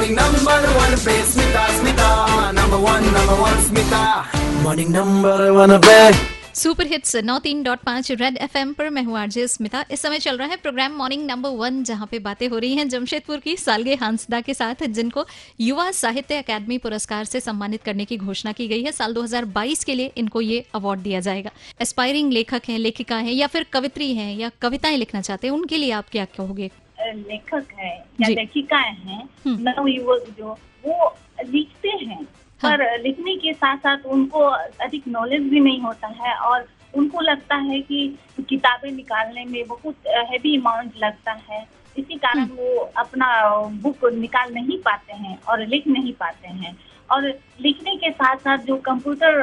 Morning number one पे Smita Smita number one number one Smita morning number one पे super hits नौ तीन dot पाँच red FM पर मैं हूँ आरजे स्मिता इस समय चल रहा है प्रोग्राम मॉर्निंग नंबर वन जहाँ पे बातें हो रही हैं जमशेदपुर की सालगे हांसदा के साथ, जिनको युवा साहित्य अकादमी पुरस्कार से सम्मानित करने की घोषणा की गई है। साल 2022 के लिए इनको ये अवार्ड दिया जाएगा। एस्पायरिंग लेखक हैं, लेखिका हैं, या फिर कवित्री हैं, या कविताएँ लिखना चाहते हैं, उनके लिए आप क्या कहोगे लेखक है या लेखिकाएँ हैं नव युवक जो वो लिखते हैं हाँ। पर लिखने के साथ साथ उनको अधिक नॉलेज भी नहीं होता है और उनको लगता है कि किताबें निकालने में बहुत हैवी अमाउंट लगता है। इसी कारण वो अपना बुक निकाल नहीं पाते हैं और लिख नहीं पाते हैं। और लिखने के साथ साथ जो कंप्यूटर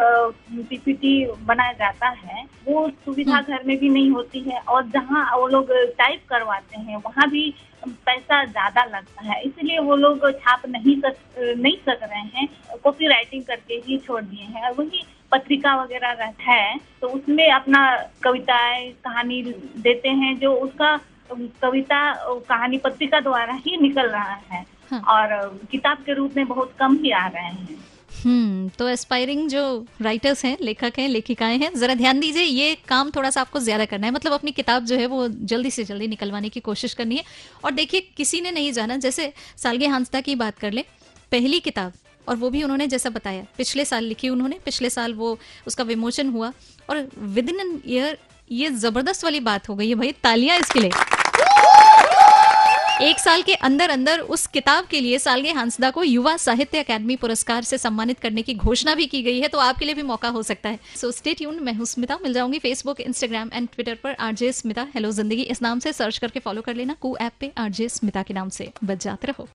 पीपीटी बनाया जाता है वो सुविधा घर में भी नहीं होती है और जहाँ वो लोग टाइप करवाते हैं वहाँ भी पैसा ज़्यादा लगता है। इसलिए वो लोग छाप नहीं सक नहीं सक रहे हैं कॉपी राइटिंग करके ही छोड़ दिए हैं। और वही पत्रिका वगैरह रहता है तो उसमें अपना कविताएँ कहानी देते हैं जो उसका कविता कहानी पत्रिका द्वारा ही निकल रहा है। हाँ। और किताब के रूप में बहुत कम ही आ रहे हैं। हम्म तो एस्पायरिंग जो राइटर्स हैं लेखक हैं लेखिकाएँ हैं जरा ध्यान दीजिए ये काम थोड़ा सा आपको ज़्यादा करना है। मतलब अपनी किताब जो है वो जल्दी से जल्दी निकलवाने की कोशिश करनी है। और देखिए किसी ने नहीं जाना जैसे सालगे हांसदा की बात कर ले पहली किताब और वो भी उन्होंने जैसा बताया पिछले साल लिखी उन्होंने पिछले साल वो उसका विमोचन हुआ। और विद इन एन ईयर ये ज़बरदस्त वाली बात हो गई है भाई तालियाँ इसके लिए। एक साल के अंदर अंदर उस किताब के लिए सालगे हांसदा को युवा साहित्य अकादमी पुरस्कार से सम्मानित करने की घोषणा भी की गई है तो आपके लिए भी मौका हो सकता है। सो स्टे ट्यून मैं हूँ स्मिता, मिल जाऊँगी फेसबुक इंस्टाग्राम एंड ट्विटर पर आरजे स्मिता। हेलो ज़िंदगी इस नाम से सर्च करके फॉलो कर लेना। कू ऐप पे आरजे स्मिता के नाम से। बच जाते रहो।